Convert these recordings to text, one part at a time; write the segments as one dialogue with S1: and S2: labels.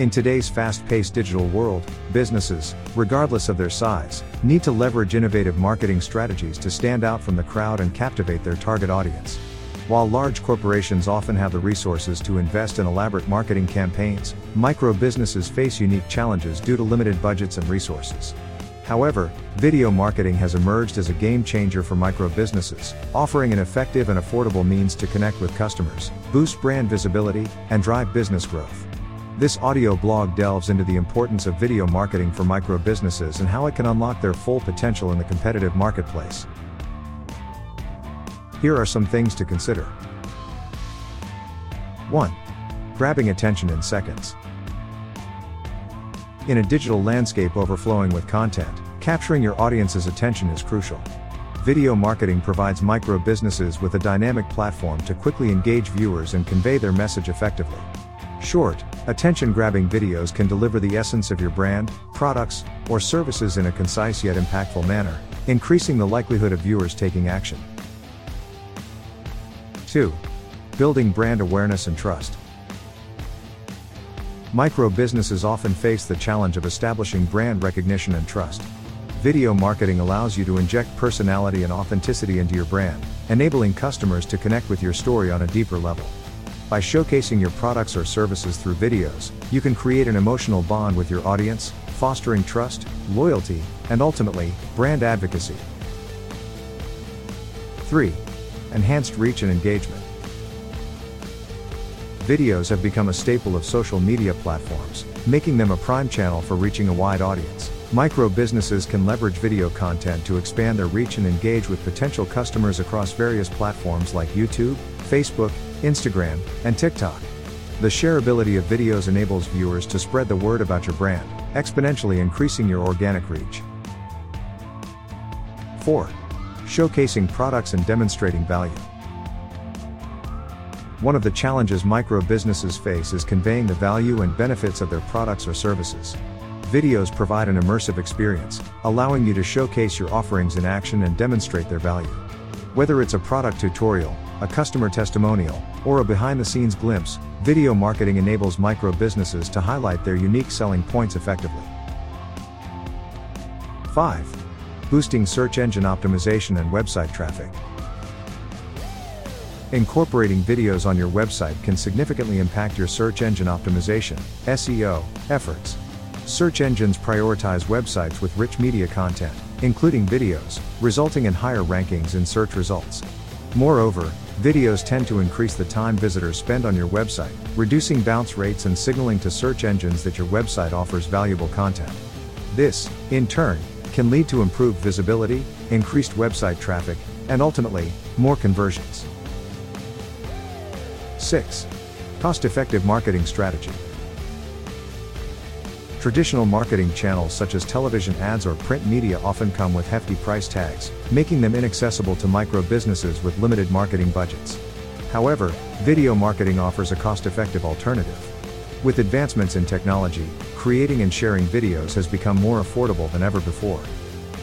S1: In today's fast paced digital world, businesses, regardless of their size, need to leverage innovative marketing strategies to stand out from the crowd and captivate their target audience. While large corporations often have the resources to invest in elaborate marketing campaigns, micro businesses face unique challenges due to limited budgets and resources. However, video marketing has emerged as a game changer for micro businesses, offering an effective and affordable means to connect with customers, boost brand visibility, and drive business growth. This audio blog delves into the importance of video marketing for micro businesses and how it can unlock their full potential in the competitive marketplace. Here are some things to consider. 1. Grabbing attention in seconds. In a digital landscape overflowing with content, capturing your audience's attention is crucial. Video marketing provides micro businesses with a dynamic platform to quickly engage viewers and convey their message effectively. Short, attention grabbing videos can deliver the essence of your brand, products, or services in a concise yet impactful manner, increasing the likelihood of viewers taking action. 2. Building brand awareness and trust. Micro businesses often face the challenge of establishing brand recognition and trust. Video marketing allows you to inject personality and authenticity into your brand, enabling customers to connect with your story on a deeper level. By showcasing your products or services through videos, you can create an emotional bond with your audience, fostering trust, loyalty, and ultimately, brand advocacy. 3. Enhanced reach and engagement. Videos have become a staple of social media platforms, making them a prime channel for reaching a wide audience. Micro businesses can leverage video content to expand their reach and engage with potential customers across various platforms like YouTube, Facebook, Instagram, and TikTok. The shareability of videos enables viewers to spread the word about your brand, exponentially increasing your organic reach. 4. Showcasing products and demonstrating value. One of the challenges micro businesses face is conveying the value and benefits of their products or services. Videos provide an immersive experience, allowing you to showcase your offerings in action and demonstrate their value. Whether it's a product tutorial, a customer testimonial, or a behind the scenes glimpse, video marketing enables micro businesses to highlight their unique selling points effectively. 5. Boosting search engine optimization and website traffic. Incorporating videos on your website can significantly impact your search engine optimization (SEO) efforts. Search engines prioritize websites with rich media content, including videos, resulting in higher rankings in search results. Moreover, Videos tend to increase the time visitors spend on your website, reducing bounce rates and signaling to search engines that your website offers valuable content. This, in turn, can lead to improved visibility, increased website traffic, and ultimately, more conversions. 6. Cost effective marketing strategy. Traditional marketing channels such as television ads or print media often come with hefty price tags, making them inaccessible to micro businesses with limited marketing budgets. However, video marketing offers a cost effective alternative. With advancements in technology, creating and sharing videos has become more affordable than ever before.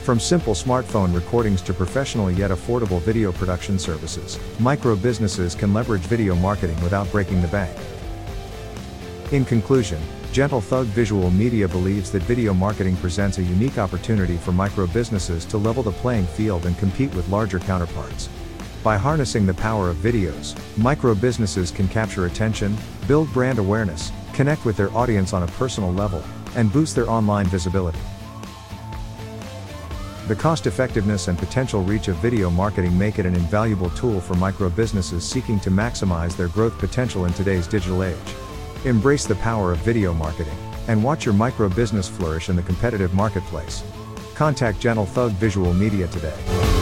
S1: From simple smartphone recordings to professional yet affordable video production services, micro businesses can leverage video marketing without breaking the bank. In conclusion, Gentle Thug Visual Media believes that video marketing presents a unique opportunity for micro businesses to level the playing field and compete with larger counterparts. By harnessing the power of videos, micro businesses can capture attention, build brand awareness, connect with their audience on a personal level, and boost their online visibility. The cost effectiveness and potential reach of video marketing make it an invaluable tool for micro businesses seeking to maximize their growth potential in today's digital age. Embrace the power of video marketing and watch your micro business flourish in the competitive marketplace. Contact Gentle Thug Visual Media today.